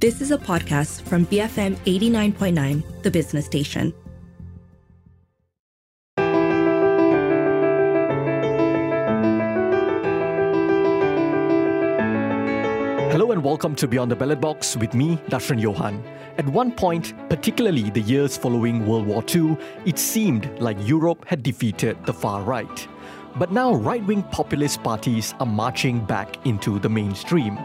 This is a podcast from BFM 89.9, the business station. Hello and welcome to Beyond the Ballot Box with me, Darshan Johan. At one point, particularly the years following World War II, it seemed like Europe had defeated the far right. But now right wing populist parties are marching back into the mainstream.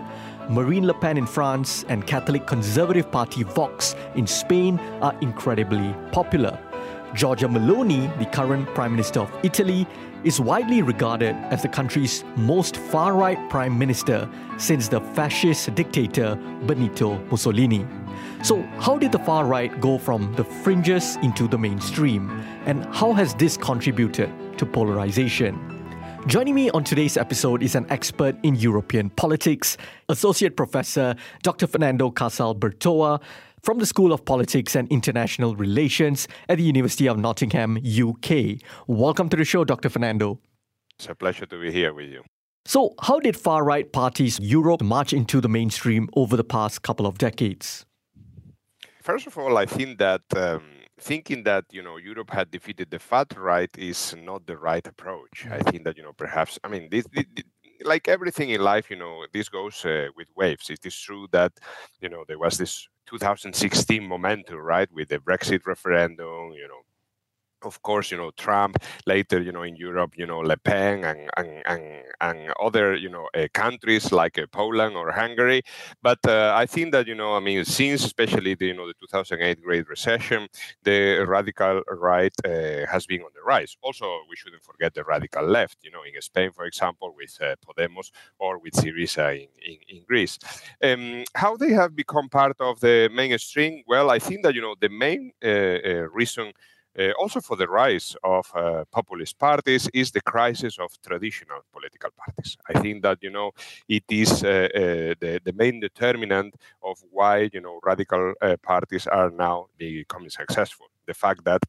Marine Le Pen in France and Catholic Conservative Party Vox in Spain are incredibly popular. Giorgia Meloni, the current Prime Minister of Italy, is widely regarded as the country's most far right Prime Minister since the fascist dictator Benito Mussolini. So, how did the far right go from the fringes into the mainstream? And how has this contributed to polarization? Joining me on today's episode is an expert in European politics, Associate Professor Dr. Fernando Casal Bertoa from the School of Politics and International Relations at the University of Nottingham, UK. Welcome to the show, Dr. Fernando. It's a pleasure to be here with you. So, how did far right parties Europe march into the mainstream over the past couple of decades? First of all, I think that um, thinking that you know Europe had defeated the far right is not the right approach. I think that you know perhaps I mean this, this, like everything in life, you know, this goes uh, with waves. It is true that you know there was this 2016 momentum, right, with the Brexit referendum, you know, of course, you know, Trump, later, you know, in Europe, you know, Le Pen and, and, and, and other, you know, uh, countries like uh, Poland or Hungary. But uh, I think that, you know, I mean, since especially the, you know, the 2008 Great Recession, the radical right uh, has been on the rise. Also, we shouldn't forget the radical left, you know, in Spain, for example, with Podemos or with Syriza in, in, in Greece. Um, how they have become part of the mainstream? Well, I think that, you know, the main reason uh, also for the rise of uh, populist parties is the crisis of traditional political parties. I think that you know it is uh, the, the main determinant of why you know radical parties are now becoming successful. The fact that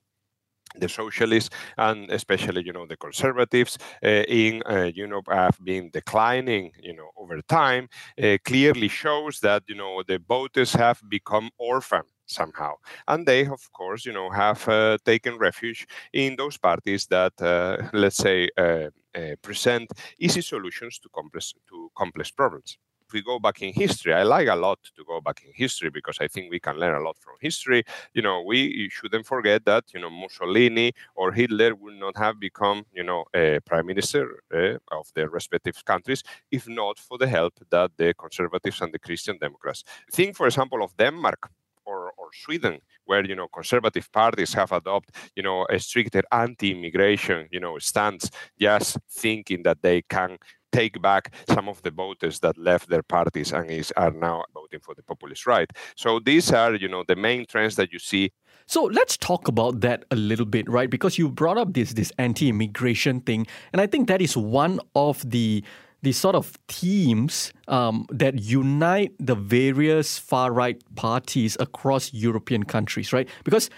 the socialists and especially you know the conservatives uh, in uh, Europe have been declining you know over time uh, clearly shows that you know the voters have become orphan somehow. And they, of course, you know, have uh, taken refuge in those parties that, uh, let's say, uh, uh, present easy solutions to complex to complex problems. If we go back in history, I like a lot to go back in history because I think we can learn a lot from history. You know, we shouldn't forget that you know Mussolini or Hitler would not have become you know a prime minister uh, of their respective countries if not for the help that the conservatives and the Christian Democrats. Think, for example, of Denmark or, or Sweden, where you know conservative parties have adopted you know a stricter anti-immigration you know stance, just thinking that they can take back some of the voters that left their parties and is are now voting for the populist right. So these are you know the main trends that you see so let's talk about that a little bit, right? Because you brought up this this anti-immigration thing, and I think that is one of the the sort of themes um, that unite the various far right parties across European countries, right? Because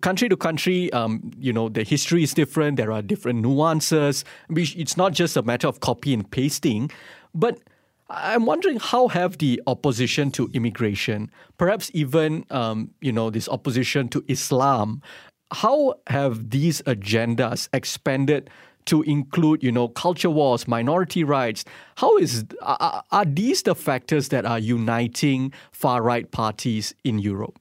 country to country, um, you know, the history is different. There are different nuances. It's not just a matter of copy and pasting, but I'm wondering how have the opposition to immigration, perhaps even um, you know this opposition to Islam, how have these agendas expanded to include, you know, culture wars, minority rights. How is are, are these the factors that are uniting far right parties in Europe?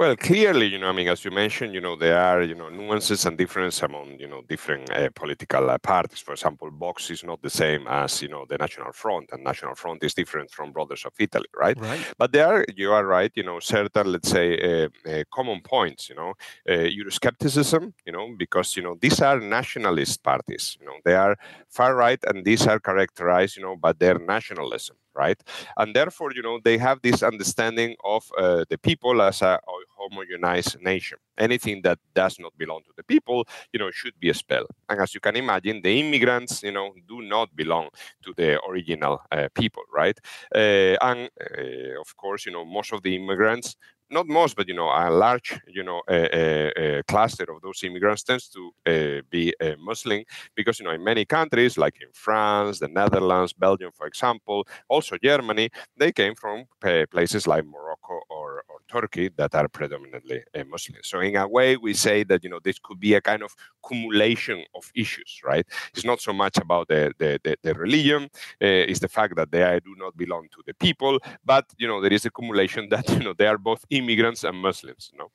Well, clearly, you know, I mean, as you mentioned, you know, there are, you know, nuances and differences among, you know, different uh, political uh, parties. For example, Vox is not the same as, you know, the National Front, and National Front is different from Brothers of Italy, right? Right. But there are, you are right, you know, certain, let's say, uh, uh common points, you know, uh, Euroscepticism, you know, because, you know, these are nationalist parties, you know, they are far right, and these are characterized, you know, by their nationalism, right? And therefore, you know, they have this understanding of uh, the people as a homogenized nation. Anything that does not belong to the people, you know, should be expelled. And as you can imagine, the immigrants, you know, do not belong to the original uh, people, right? Uh, and uh, of course, you know, most of the immigrants not most, but you know, a large, you know, a, cluster of those immigrants tends to uh, be uh, Muslim because you know, in many countries like in France, the Netherlands, Belgium, for example, also Germany, they came from uh, places like Morocco or, or Turkey that are predominantly Muslim. So in a way, we say that you know this could be a kind of accumulation of issues, right? It's not so much about the the, the, the religion, it's the fact that they do not belong to the people, but you know there is accumulation that you know they are both immigrants and Muslims. No?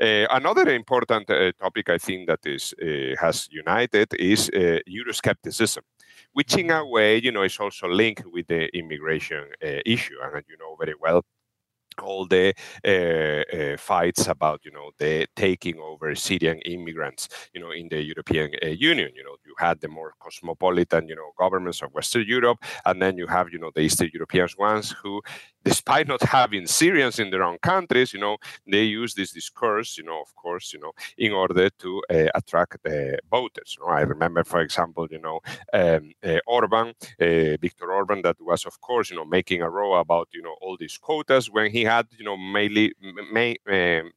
Uh, another important uh, topic I think that is uh, has united is Euroscepticism, which in a way, you know, is also linked with the immigration issue, and you know very well all the uh, uh, fights about you know the taking over Syrian immigrants you know in the European uh, Union you know you had the more cosmopolitan you know governments of Western Europe and then you have you know the Eastern European ones who despite not having Syrians in their own countries, you know, they use this discourse, you know, of course, you know, in order to uh, attract voters. You know? I remember, for example, you know, um, uh, Orban, uh, Viktor Orban, that was, of course, you know, making a row about, you know, all these quotas when he had, you know, mainly, may, um,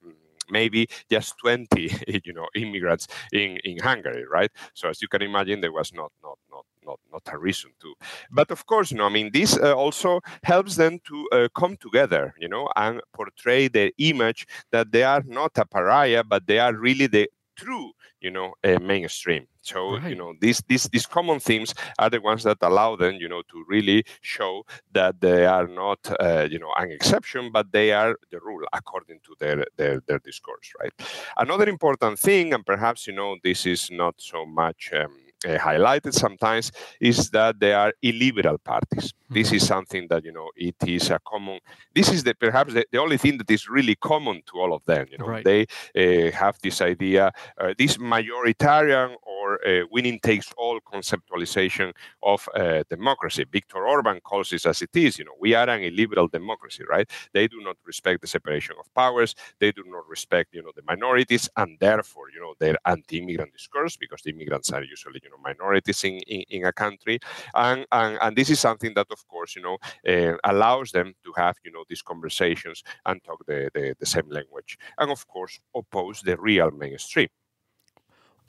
maybe just 20 you know immigrants in in Hungary right? So as you can imagine there was not not not not not a reason to. But of course you know i mean this uh, also helps them to uh, come together you know and portray the image that they are not a pariah but they are really the true you know uh, mainstream so right. you know these these these common themes are the ones that allow them you know to really show that they are not uh, you know an exception but they are the rule according to their, their their discourse right another important thing and perhaps you know this is not so much um, highlighted sometimes is that they are illiberal parties. Mm-hmm. This is something that you know it is a common. This is the perhaps the, the only thing that is really common to all of them. You know, right. they uh, have this idea, uh, this majoritarian or uh, winning takes all conceptualization of uh, democracy. Viktor Orban calls it as it is. You know, we are an illiberal democracy, right? They do not respect the separation of powers. They do not respect, you know, the minorities, and therefore, you know, their anti-immigrant discourse because the immigrants are usually, you know, minorities in, in, in a country, and, and and this is something that, of course, you know, uh, allows them to have, you know, these conversations and talk the, the, the same language, and of course, oppose the real mainstream.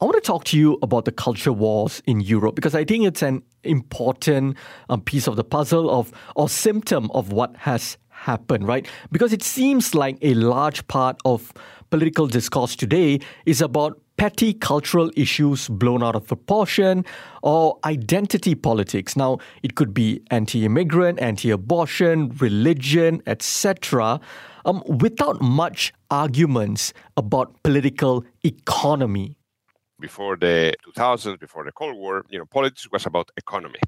I want to talk to you about the culture wars in Europe because I think it's an important um, piece of the puzzle of or symptom of what has happened, right? Because it seems like a large part of political discourse today is about petty cultural issues blown out of proportion or identity politics. Now, it could be anti-immigrant, anti-abortion, religion, etc. Um, without much arguments about political economy before the 2000s, before the Cold War, you know, politics was about economy.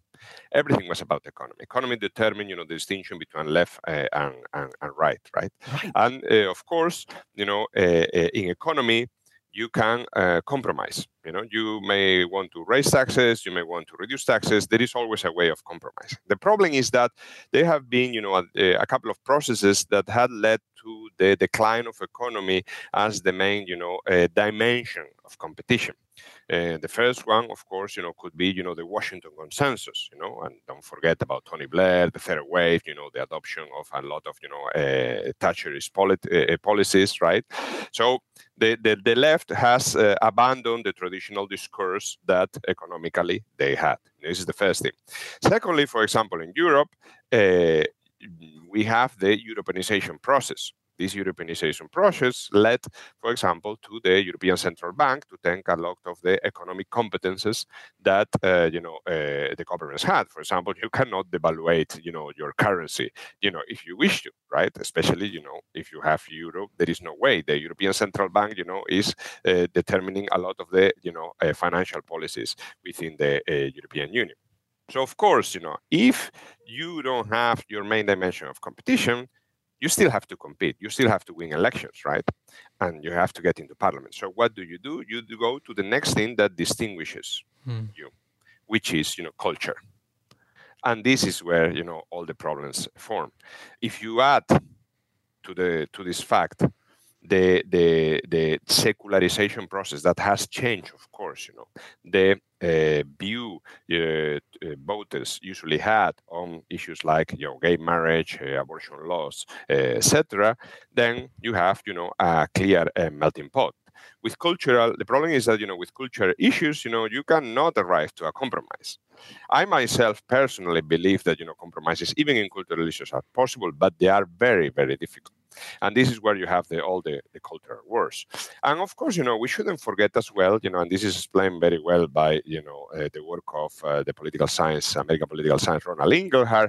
Everything was about economy. Economy determined, you know, the distinction between left uh, and, and, and, right, right? right. And uh, of course, you know, uh, uh in economy, you can uh, compromise. You know, you may want to raise taxes, you may want to reduce taxes. There is always a way of compromise. The problem is that there have been, you know, a, a couple of processes that had led to the decline of economy as the main, you know, uh, dimension of competition. Uh, the first one, of course, you know, could be, you know, the Washington Consensus, you know, and don't forget about Tony Blair, the third wave, you know, the adoption of a lot of, you know, uh, Thatcherist polit- uh, policies, right? So the, the, the left has uh, abandoned the traditional discourse that economically they had. This is the first thing. Secondly, for example, in Europe, uh, we have the Europeanization process. This Europeanization process led, for example, to the European Central Bank to take a lot of the economic competences that uh, you know uh, the governments had. For example, you cannot devaluate you know your currency, you know, if you wish to, right? Especially you know if you have euro, there is no way. The European Central Bank, you know, is uh, determining a lot of the you know uh, financial policies within the uh, European Union. So of course, you know, if you don't have your main dimension of competition, you still have to compete. You still have to win elections, right? And you have to get into parliament. So what do you do? You go to the next thing that distinguishes hmm. you, which is, you know, culture. And this is where, you know, all the problems form. If you add to the to this fact the the the secularization process that has changed, of course, you know, the uh, view uh, uh voters usually had on issues like you know gay marriage, uh, abortion laws, uh, etc., then you have you know a clear uh, melting pot. With cultural, the problem is that you know with cultural issues, you know you cannot arrive to a compromise. I myself personally believe that you know compromises, even in cultural issues, are possible, but they are very, very difficult. And this is where you have the, all the, the cultural wars. And of course, you know, we shouldn't forget as well, you know, and this is explained very well by, you know, uh, the work of uh, the political science, American political science, Ronald Inglehart.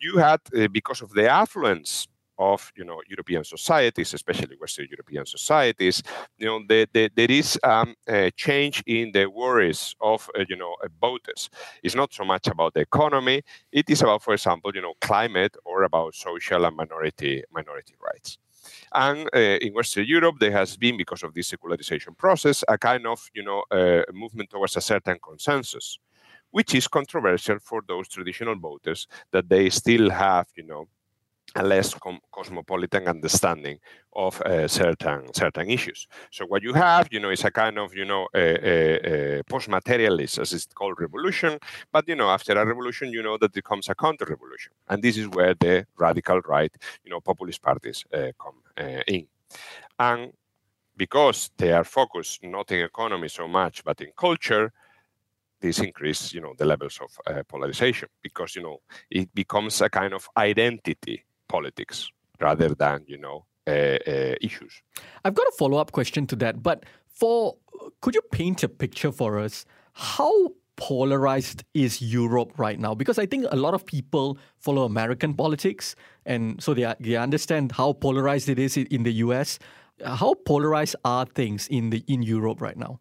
You had, uh, because of the affluence of you know European societies, especially Western European societies, you know the, the, there is um, a change in the worries of uh, you know voters. It's not so much about the economy; it is about, for example, you know climate or about social and minority minority rights. And uh, in Western Europe, there has been, because of this secularization process, a kind of you know uh, movement towards a certain consensus, which is controversial for those traditional voters that they still have you know a less cosmopolitan understanding of uh, certain certain issues. So what you have, you know, is a kind of you know a, a, a post-materialist, as it's called, revolution. But you know, after a revolution, you know that becomes a counter-revolution, and this is where the radical right, you know, populist parties uh, come uh, in, and because they are focused not in economy so much but in culture this increase you know the levels of uh, polarization because you know it becomes a kind of identity politics rather than you know uh, uh, issues. I've got a follow up question to that, but for could you paint a picture for us how polarized is Europe right now? Because I think a lot of people follow American politics, and so they they understand how polarized it is in the U.S. How polarized are things in the in Europe right now?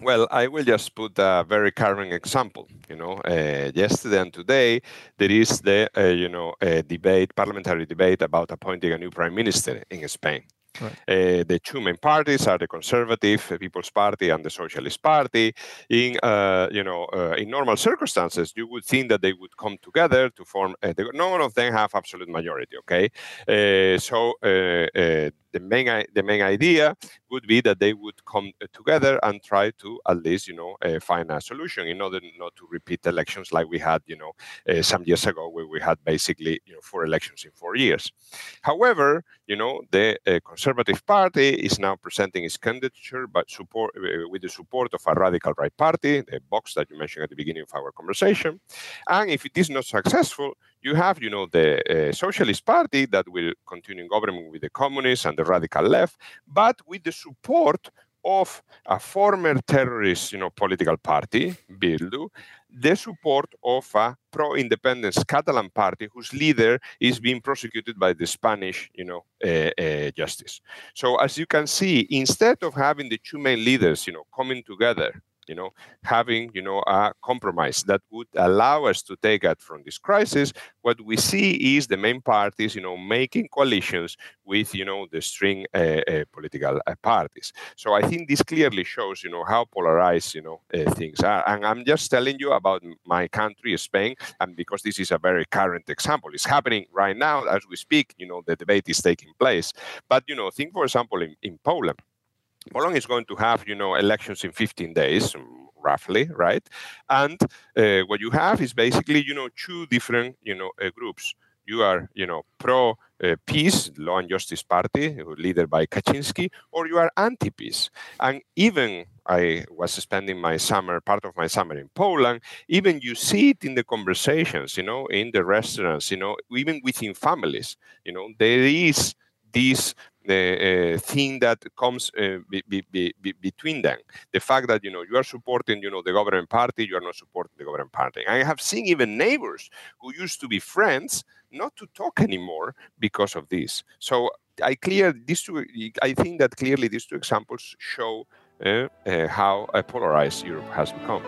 Well, I will just put a very current example. You know, uh, yesterday and today there is the uh, you know debate, parliamentary debate about appointing a new prime minister in Spain. Right. Uh, the two main parties are the Conservative People's Party and the Socialist Party. In uh, you know, uh, in normal circumstances, you would think that they would come together to form. The, none of them have absolute majority. Okay, so the main the main idea would be that they would come together and try to at least you know find a solution in order not to repeat elections like we had you know some years ago where we had basically you know four elections in four years. However, you know the uh, Conservative Party is now presenting its candidature, but support uh, with the support of a radical right party, the Vox that you mentioned at the beginning of our conversation. And if it is not successful, you have, you know, the uh, Socialist Party that will continue governing with the communists and the radical left, but with the support of a former terrorist, you know, political party, Bildu, the support of a pro-independence Catalan party whose leader is being prosecuted by the Spanish, you know, uh, uh, justice. So as you can see, instead of having the two main leaders, you know, coming together you know, having, you know, a compromise that would allow us to take out from this crisis. What we see is the main parties, you know, making coalitions with, you know, the string uh, uh, political uh, parties. So I think this clearly shows, you know, how polarized, you know, uh, things are. And I'm just telling you about my country, Spain, and because this is a very current example, it's happening right now as we speak. You know, the debate is taking place. But you know, think for example in, in Poland Poland is going to have, you know, elections in 15 days, roughly, right? And uh, what you have is basically, you know, two different, you know, uh, groups. You are, you know, pro uh, PiS, law and justice party, led by Kaczynski, or you are anti-PiS. And even I was spending my summer, part of my summer in Poland. Even you see it in the conversations, you know, in the restaurants, you know, even within families, you know, there is this the uh, thing that comes uh, be, be, be, between them. The fact that you know you are supporting you know the government party, you are not supporting the government party. I have seen even neighbors who used to be friends not to talk anymore because of this. So I clear these two. I think that clearly these two examples show uh, uh how polarized Europe has become.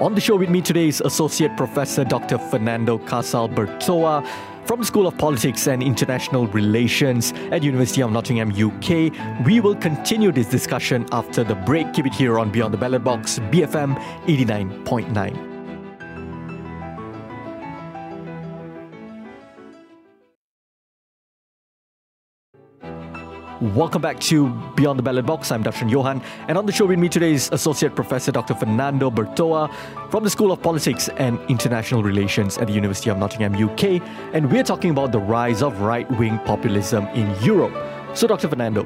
On the show with me today is Associate Professor Dr. Fernando Casal Bertoa uh, from the School of Politics and International Relations at University of Nottingham, UK. We will continue this discussion after the break. Keep it here on Beyond the Ballot Box, BFM 89.9. Welcome back to Beyond the Ballot Box. I'm Darshan Johan, and on the show with me today is Associate Professor Dr. Fernando Bertoa from the School of Politics and International Relations at the University of Nottingham, UK, and we're talking about the rise of right-wing populism in Europe. So, Dr. Fernando,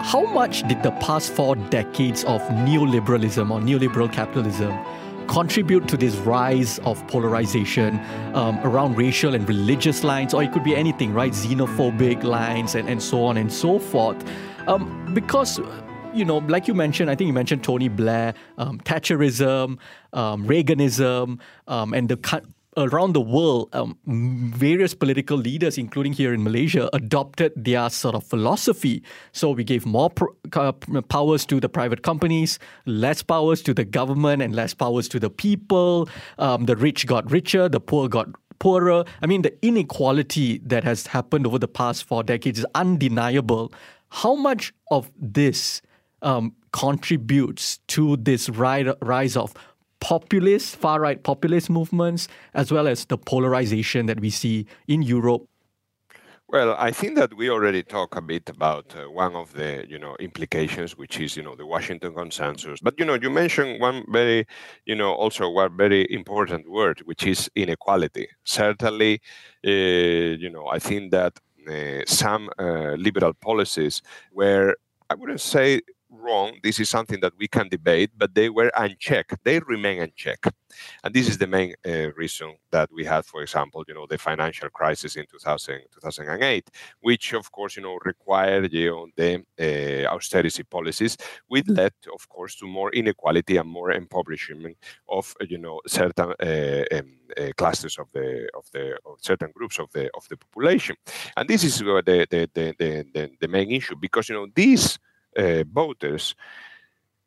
how much did the past four decades of neoliberalism or neoliberal capitalism contribute to this rise of polarization um, around racial and religious lines, or it could be anything, right? Xenophobic lines and, and so on and so forth. Um, because you know, like you mentioned, I think you mentioned Tony Blair, um, Thatcherism, um, Reaganism, um, and the around the world, um, various political leaders, including here in Malaysia, adopted their sort of philosophy. So we gave more uh, powers to the private companies, less powers to the government, and less powers to the people. Um, the rich got richer, the poor got poorer. I mean, the inequality that has happened over the past four decades is undeniable. How much of this um, contributes to this rise of populist, far right populist movements, as well as the polarization that we see in Europe. Well, I think that we already talked a bit about uh, one of the, you know, implications, which is, you know, the Washington Consensus. But you know, you mentioned one very, you know, also one very important word, which is inequality. Certainly, uh, you know, I think that uh, some uh, liberal policies were, I wouldn't say wrong. This is something that we can debate, but they were unchecked. They remain unchecked, and this is the main uh, reason that we had, for example, you know, the financial crisis in 2000, 2008, which of course, you know, required you know, the uh, austerity policies, which led, of course, to more inequality and more impoverishment of you know certain uh, um, uh, clusters of the of the of certain groups of the of the population, and this is the the the the, the main issue because you know these uh, voters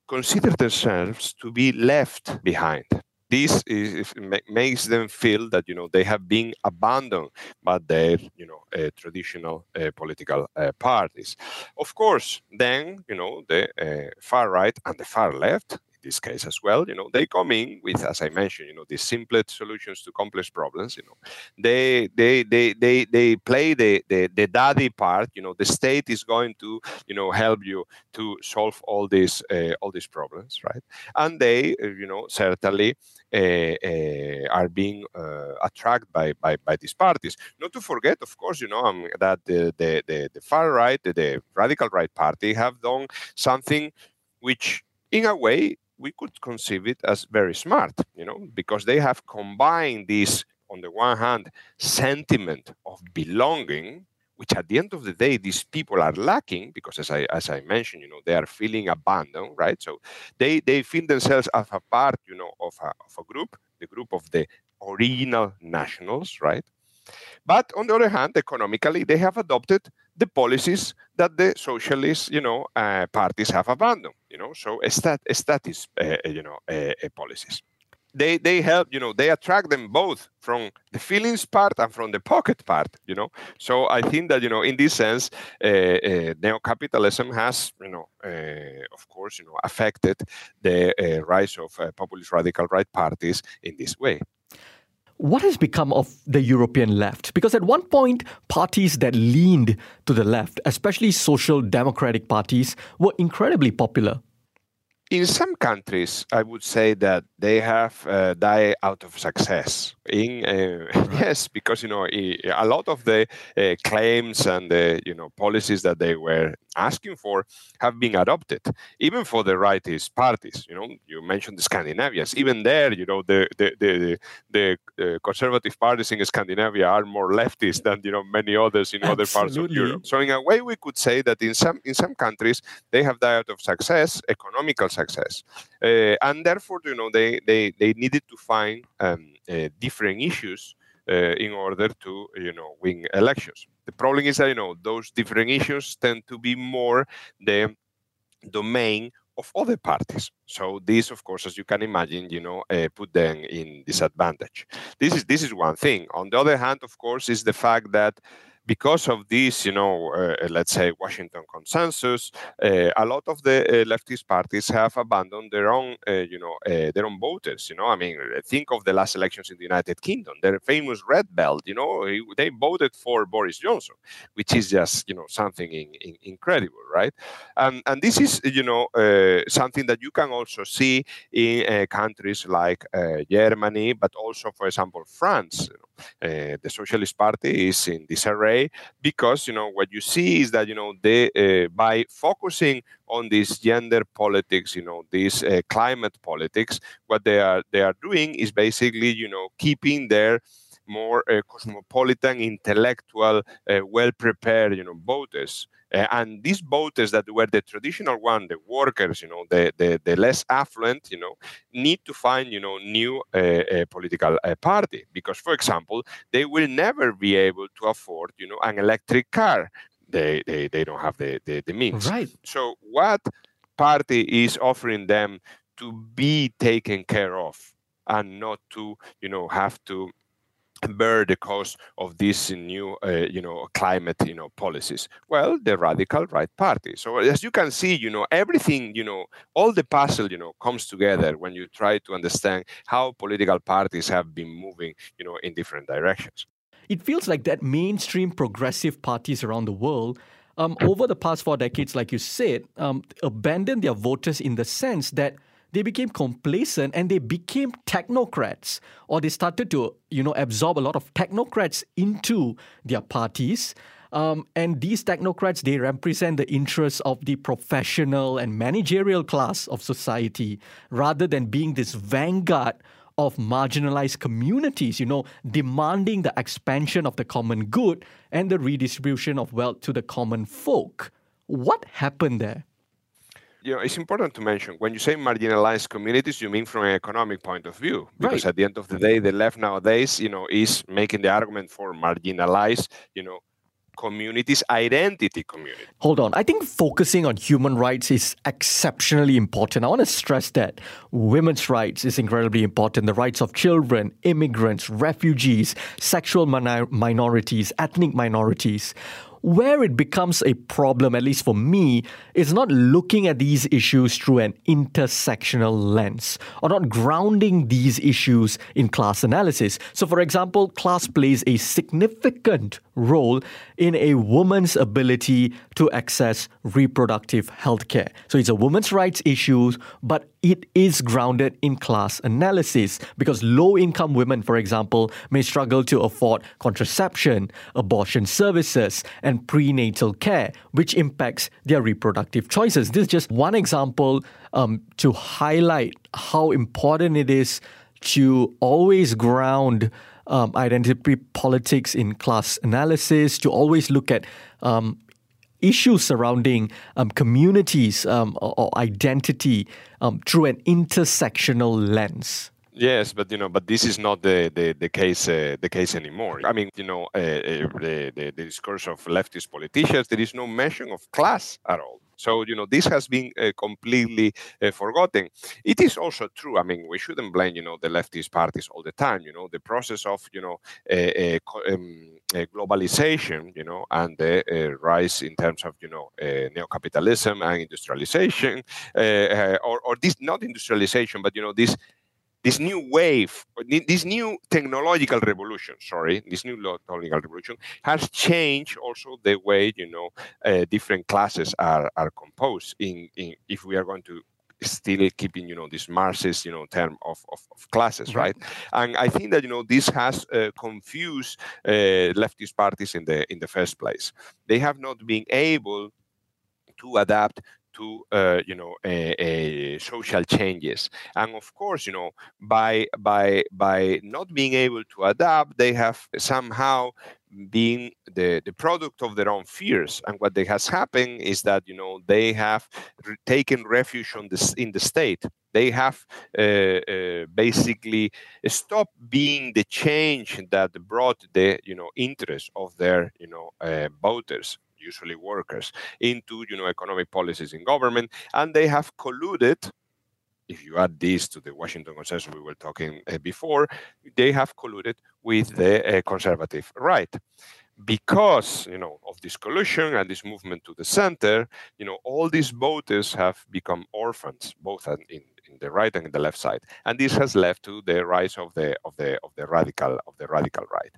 consider themselves to be left behind. This is, makes them feel that you know they have been abandoned by their you know uh, traditional uh, political uh, parties. Of course, then you know the uh, far right and the far left this case as well. You know, they come in with, as I mentioned, you know, these simple solutions to complex problems. You know, they they they they they play the the, the daddy part. You know, the state is going to you know help you to solve all these uh, all these problems, right? And they, uh, you know, certainly. Uh, uh, are being uh, attracted by, by by these parties. Not to forget, of course, you know um, that the, the, the the far right, the, the radical right party, have done something which, in a way, we could conceive it as very smart, you know, because they have combined this, on the one hand, sentiment of belonging, which at the end of the day, these people are lacking because, as I as I mentioned, you know, they are feeling abandoned, right? So they they feel themselves as a part, you know, of a, of a group, the group of the original nationals, right? But on the other hand, economically, they have adopted the policies that the socialist, you know, uh, parties have abandoned. You know, so stat, status, uh, you know, uh, uh, policies. They they help, you know, they attract them both from the feelings part and from the pocket part. You know, so I think that you know, in this sense, uh, uh, neo-capitalism has, you know, of course, you know, affected the rise of populist radical right parties in this way what has become of the European left? Because at one point, parties that leaned to the left, especially social democratic parties, were incredibly popular. In some countries, I would say that they have uh, died out of success. In uh, yes, because you know a lot of the uh, claims and the you know policies that they were asking for have been adopted, even for the rightist parties. You know, you mentioned the Scandinavians. Even there, you know, the the the, the, the conservative parties in Scandinavia are more leftist than you know many others in Absolutely. other parts of Europe. So in a way, we could say that in some in some countries they have died out of success, economical success, uh, and therefore, you know, they they they needed to find um, uh, different issues uh, in order to you know win elections. The problem is that you know those different issues tend to be more the domain of other parties. So this, of course, as you can imagine, you know, uh, put them in disadvantage. This is this is one thing. On the other hand, of course, is the fact that because of this, you know, uh, let's say Washington consensus, uh, a lot of the uh, leftist parties have abandoned their own, uh, you know, uh, their own voters. You know, I mean, think of the last elections in the United Kingdom. Their famous red belt. You know, they voted for Boris Johnson, which is just, you know, something in, in, incredible, right? And this is, you know, something that you can also see in countries like Germany, but also, for example, France. You know, uh, the Socialist Party is in disarray because you know what you see is that you know they uh, by focusing on this gender politics, you know this uh, climate politics, what they are they are doing is basically you know keeping their more uh, cosmopolitan, intellectual, uh, well prepared, you know, voters. Uh, and these voters that were the traditional one, the workers, you know, the, the, the less affluent, you know, need to find, you know, new political uh, party because, for example, they will never be able to afford, you know, an electric car. They, they, they don't have the, the, the means. Right. So what party is offering them to be taken care of and not to, you know, have to bear the cost of these new, uh, you know, climate, you know, policies? Well, the radical right party. So as you can see, you know, everything, you know, all the puzzle, you know, comes together when you try to understand how political parties have been moving, you know, in different directions. It feels like that mainstream progressive parties around the world um, over the past four decades, like you said, um, abandoned their voters in the sense that they became complacent and they became technocrats or they started to you know absorb a lot of technocrats into their parties um, and these technocrats they represent the interests of the professional and managerial class of society rather than being this vanguard of marginalized communities, you know, demanding the expansion of the common good and the redistribution of wealth to the common folk. What happened there? You know, it's important to mention when you say marginalized communities, you mean from an economic point of view, because right. at the end of the day, the left nowadays, you know, is making the argument for marginalized, you know, communities, identity community. Hold on. I think focusing on human rights is exceptionally important. I want to stress that women's rights is incredibly important. The rights of children, immigrants, refugees, sexual minorities, ethnic minorities where it becomes a problem, at least for me, is not looking at these issues through an intersectional lens or not grounding these issues in class analysis. So, for example, class plays a significant role in a woman's ability to access reproductive health care. So, it's a woman's rights issue, but it is grounded in class analysis because low income women, for example, may struggle to afford contraception, abortion services, and prenatal care, which impacts their reproductive choices. This is just one example um, to highlight how important it is to always ground um, identity politics in class analysis, to always look at um, issues surrounding um, communities um, or, or, identity um, through an intersectional lens. Yes, but you know, but this is not the the, the case uh, the case anymore. I mean, you know, uh, uh, the, the, the discourse of leftist politicians, there is no mention of class at all. So, you know, this has been uh, completely uh, forgotten. It is also true. I mean, we shouldn't blame, you know, the leftist parties all the time. You know, the process of, you know, uh, um, globalization, you know, and the rise in terms of, you know, neo-capitalism and industrialization, or, or this not industrialization, but, you know, this this new wave, this new technological revolution, sorry, this new technological revolution has changed also the way, you know, uh, different classes are, are composed in, in, if we are going to still keeping, you know, this Marxist, you know, term of, of, of classes, right. right. And I think that, you know, this has uh, confused uh, leftist parties in the, in the first place. They have not been able to adapt to uh, you know social changes. And of course you know by by by not being able to adapt they have somehow been the, the product of their own fears. And what they has happened is that you know they have re- taken refuge on this in the state. They have uh, uh, basically stopped being the change that brought the you know interest of their you know uh, voters usually workers, into you know economic policies in government, and they have colluded. If you add this to the Washington consensus we were talking uh, before, they have colluded with the uh, conservative right. because you know of this collusion and this movement to the center, you know all these voters have become orphans, both in in the right and in the left side, and this has led to the rise of the of the of the radical of the radical right.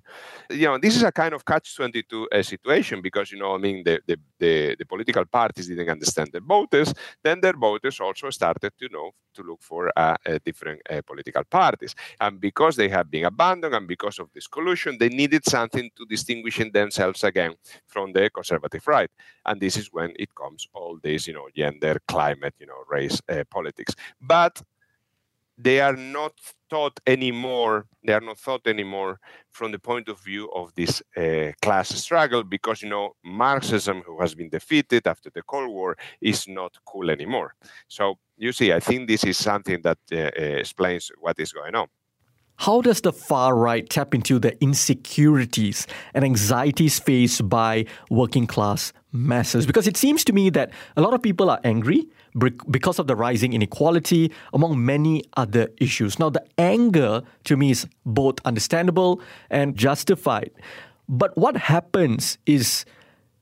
You know, this is a kind of catch-22 uh, situation because you know, I mean, the, the the, the political parties didn't understand the voters, then their voters also started to know to look for uh, uh, different uh, political parties, and because they have been abandoned and because of this collusion, they needed something to distinguish themselves again from the conservative right, and this is when it comes all this, you know, gender, climate, you know, race uh, politics, but but they are not taught anymore they are not thought anymore from the point of view of this uh, class struggle because you know marxism who has been defeated after the cold war is not cool anymore. So you see i think this is something that uh, uh explains what is going on how does the far right tap into the insecurities and anxieties faced by working class masses? Because it seems to me that a lot of people are angry because of the rising inequality, among many other issues. Now, the anger to me is both understandable and justified. But what happens is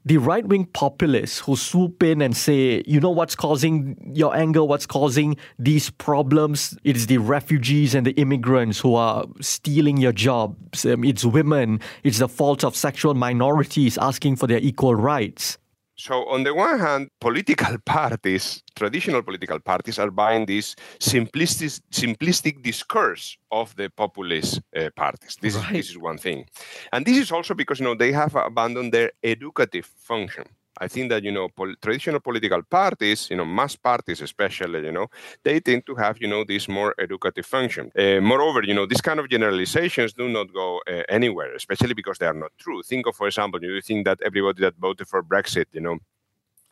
the right wing populists who swoop in and say, you know what's causing your anger, what's causing these problems? It's the refugees and the immigrants who are stealing your jobs. Um, it's women. It's the fault of sexual minorities asking for their equal rights. So, on the one hand, political parties, traditional political parties, are buying this simplistic, simplistic discourse of the populist uh, parties. This, right. is, this is one thing. And this is also because you know, they have abandoned their educative function. I think that you know pol- traditional political parties, you know mass parties especially, you know, they tend to have you know this more educative function. Uh, moreover, you know these kind of generalizations do not go uh, anywhere, especially because they are not true. Think of, for example, you think that everybody that voted for Brexit, you know,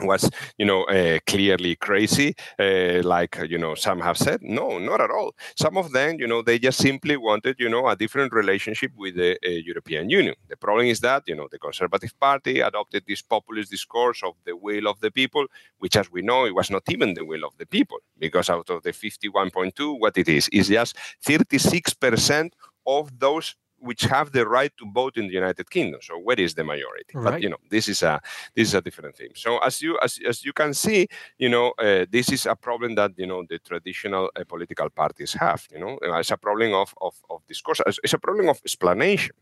was you know uh, clearly crazy uh, like you know some have said. No not at all. Some of them you know they just simply wanted you know a different relationship with the uh, european union. The problem is that you know the conservative party adopted this populist discourse of the will of the people which as we know it was not even the will of the people because out of the 51.2 what it is is just 36% of those which have the right to vote in the United Kingdom. So where is the majority? Right. But you know, this is a this is a different thing. So as you as, as you can see, you know, uh, this is a problem that you know the traditional uh, political parties have. You know, it's a problem of of, of discourse. It's a problem of explanation.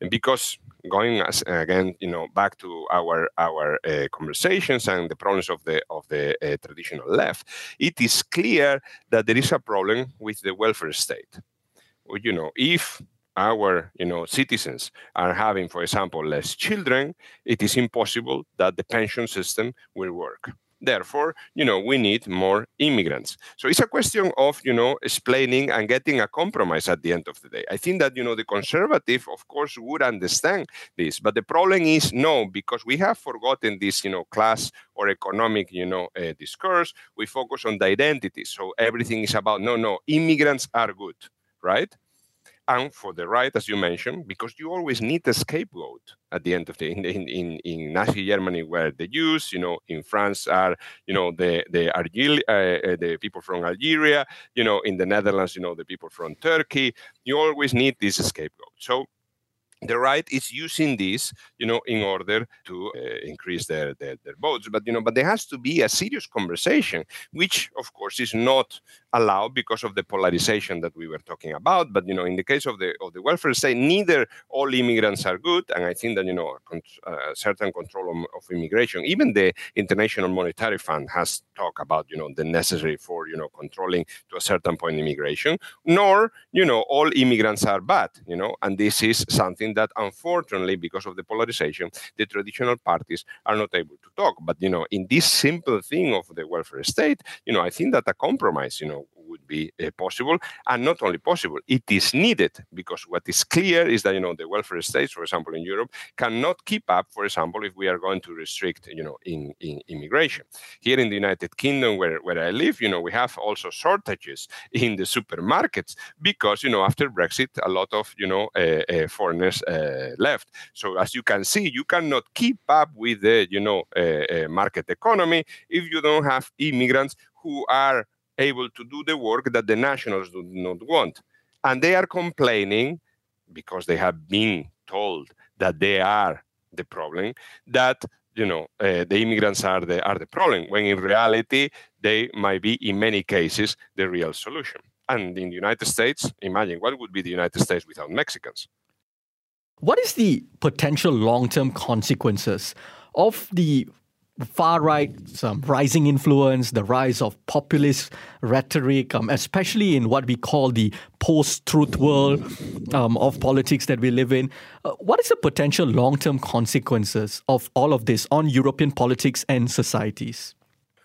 And because going as, again, you know, back to our our uh, conversations and the problems of the of the uh, traditional left, it is clear that there is a problem with the welfare state. You know, if our you know citizens are having for example less children it is impossible that the pension system will work. Therefore you know we need more immigrants. So it's a question of you know explaining and getting a compromise at the end of the day. I think that you know the conservative of course would understand this but the problem is no because we have forgotten this you know class or economic you know uh, discourse. We focus on the identity so everything is about no no immigrants are good right and for the right, as you mentioned, because you always need a scapegoat at the end of the in, in, in Nazi Germany were the Jews, you know, in France are you know the the Algeri- uh, uh, the people from Algeria, you know, in the Netherlands, you know, the people from Turkey. You always need this scapegoat. So the right is using this, you know, in order to uh, increase their, their, their votes. But you know, but there has to be a serious conversation, which of course is not allowed because of the polarization that we were talking about. But you know, in the case of the of the welfare state, neither all immigrants are good, and I think that you know a, a certain control of, of, immigration. Even the International Monetary Fund has talked about you know the necessary for you know controlling to a certain point immigration. Nor you know all immigrants are bad. You know, and this is something that unfortunately, because of the polarization, the traditional parties are not able to talk. But you know, in this simple thing of the welfare state, you know, I think that a compromise, you know, would be uh, possible and not only possible it is needed because what is clear is that you know the welfare states for example in europe cannot keep up for example if we are going to restrict you know in, in immigration. Here in the united kingdom where, where i live you know we have also shortages in the supermarkets because you know after brexit a lot of you know uh, uh, foreigners left. So as you can see you cannot keep up with the you know market economy if you don't have immigrants who are able to do the work that the nationals do not want. And they are complaining because they have been told that they are the problem that you know uh, the immigrants are the are the problem when in reality they might be in many cases the real solution and in the united states imagine what would be the united states without mexicans what is the potential long-term consequences of the far right, some rising influence, the rise of populist rhetoric, um, especially in what we call the post truth world um, of politics that we live in. Uh, what is the potential long term consequences of all of this on European politics and societies?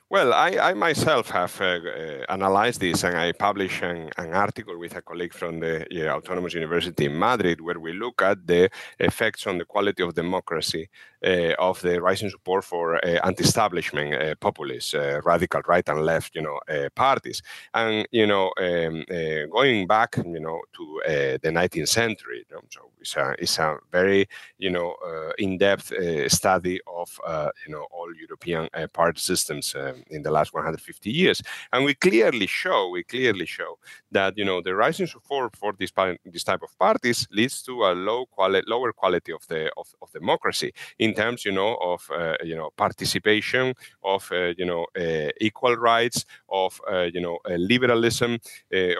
Well, I, I myself have uh, uh, analyzed this and I published an, an, article with a colleague from the Autonomous University in Madrid where we look at the effects on the quality of democracy Uh, of the rising support for uh, anti-establishment uh, populist, uh, radical right and left, you know, uh, parties. And, you know, um, going back, you know, to the 19th century, you know, so it's a, it's a very, you know, in-depth study of, you know, all European party systems um, in the last 150 years. And we clearly show, we clearly show that, you know, the rising support for this, this type of parties leads to a low quality, lower quality of the of, of democracy in terms, you know, of uh, you know participation, of uh, you know uh, equal rights, of you know liberalism.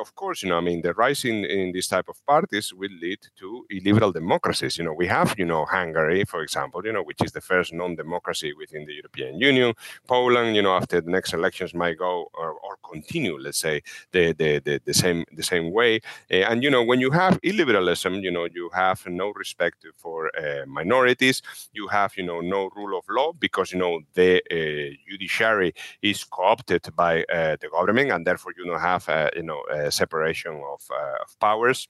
of course, you know, I mean, the rise in, in this type of parties will lead to illiberal democracies. You know, we have, you know, Hungary, for example, you know, which is the first non-democracy within the European Union. Poland, you know, after the next elections might go or, or continue, let's say, the, the, the, the same the same way. Uh, and you know, when you have illiberalism, you know, you have no respect for uh, minorities. You have, you know, no rule of law because you know the uh, judiciary is co-opted by uh, the government, and therefore you don't have, uh, you know, separation of, of powers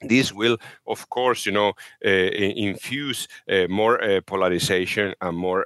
this will, of course, you know, uh, infuse uh, more uh, polarization and more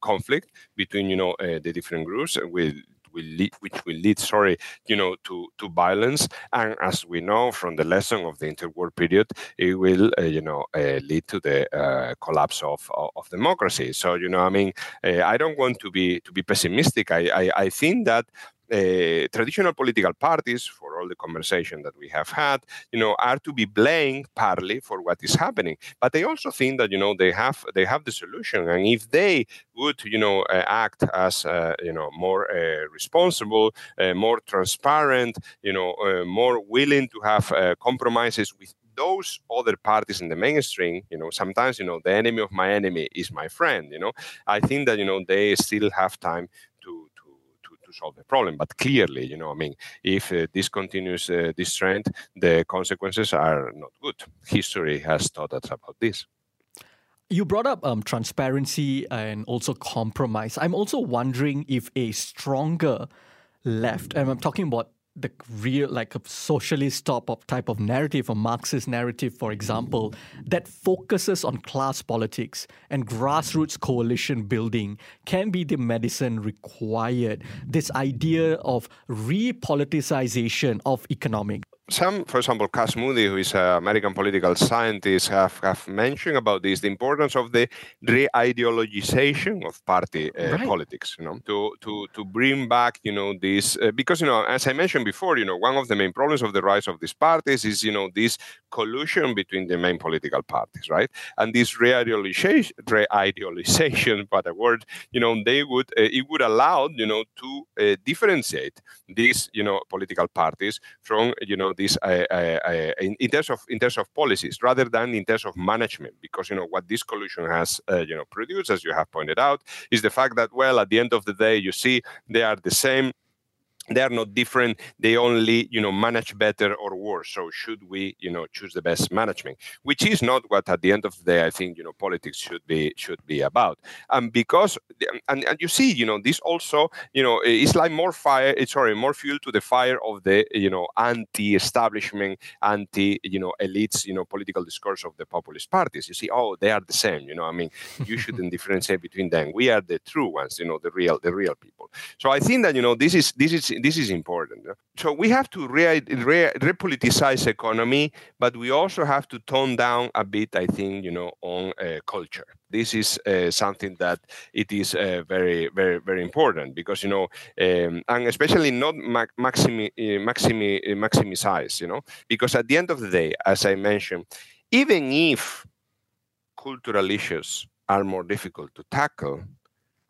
conflict between, you know, the different groups. With will lead, which will lead, sorry, you know, to to violence. And as we know from the lesson of the interwar period, it will, uh, you know, uh, lead to the uh, collapse of, of, of democracy. So, you know, I mean, I don't want to be to be pessimistic. I I, I think that uh, traditional political parties, for all the conversation that we have had, you know, are to be blamed partly for what is happening. But I also think that you know they have they have the solution, and if they would you know uh, act as uh, you know more uh, responsible, uh, more transparent, you know, more willing to have compromises with those other parties in the mainstream, you know, sometimes, you know, the enemy of my enemy is my friend, you know. I think that, you know, they still have time solve the problem. But clearly, you know, I mean, if uh, this continues uh, this trend, the consequences are not good. History has taught us about this. You brought up um, transparency and also compromise. I'm also wondering if a stronger left, and I'm talking about the real like a socialist type of type of narrative a marxist narrative for example that focuses on class politics and grassroots coalition building can be the medicine required. This idea of repoliticization of economic some, for example, Cas Mudde, who is an American political scientist, have, have mentioned about this the importance of the re-ideologization of party uh, right. politics. You know, to to to bring back, you know, this uh, because you know, as I mentioned before, you know, one of the main problems of the rise of these parties is you know this collusion between the main political parties, right? And this re-ideolization, re-idealization, but a word, you know, they would uh, it would allow you know to uh, differentiate these you know political parties from you know this uh, uh, uh, in, terms of in terms of policies rather than in terms of management because you know what this collusion has you know produced as you have pointed out is the fact that well at the end of the day you see they are the same they are not different they only you know manage better or worse so should we you know choose the best management which is not what at the end of the day i think you know politics should be should be about and because and, and you see you know this also you know it's like more fire it's sorry more fuel to the fire of the you know anti-establishment anti you know elites you know political discourse of the populist parties you see oh they are the same you know i mean you shouldn't differentiate between them we are the true ones you know the real the real people so i think that you know this is this is this is important. So we have to re, re, repoliticize economy, but we also have to tone down a bit, I think, you know, on uh, culture. This is uh, something that it is uh, very, very, very important because you know, um, and especially not maximi, uh, maximi, uh, maximize, you know, because at the end of the day, as I mentioned, even if cultural issues are more difficult to tackle,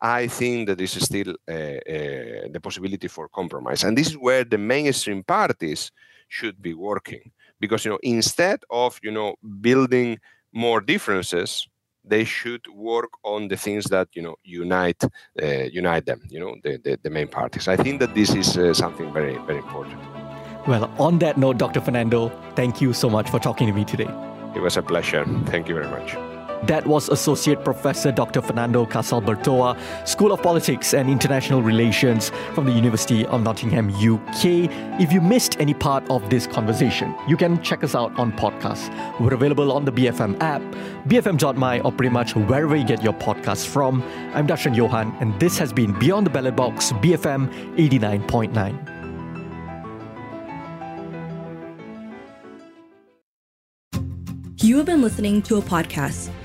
I think that this is still uh, uh, the possibility for compromise. And this is where the mainstream parties should be working. Because, you know, instead of, you know, building more differences, they should work on the things that you know unite uh, unite them you know the, the, the main parties. I think that this is uh, something very very important. Well on that note dr fernando thank you so much for talking to me today. It was a pleasure. Thank you very much that was Associate Professor Dr. Fernando Casal School of Politics and International Relations from the University of Nottingham, UK. If you missed any part of this conversation, you can check us out on podcasts. We're available on the BFM app, bfm.my, or pretty much wherever you get your podcasts from. I'm Darshan Johan, and this has been Beyond the Ballot Box, BFM 89.9. You have been listening to a podcast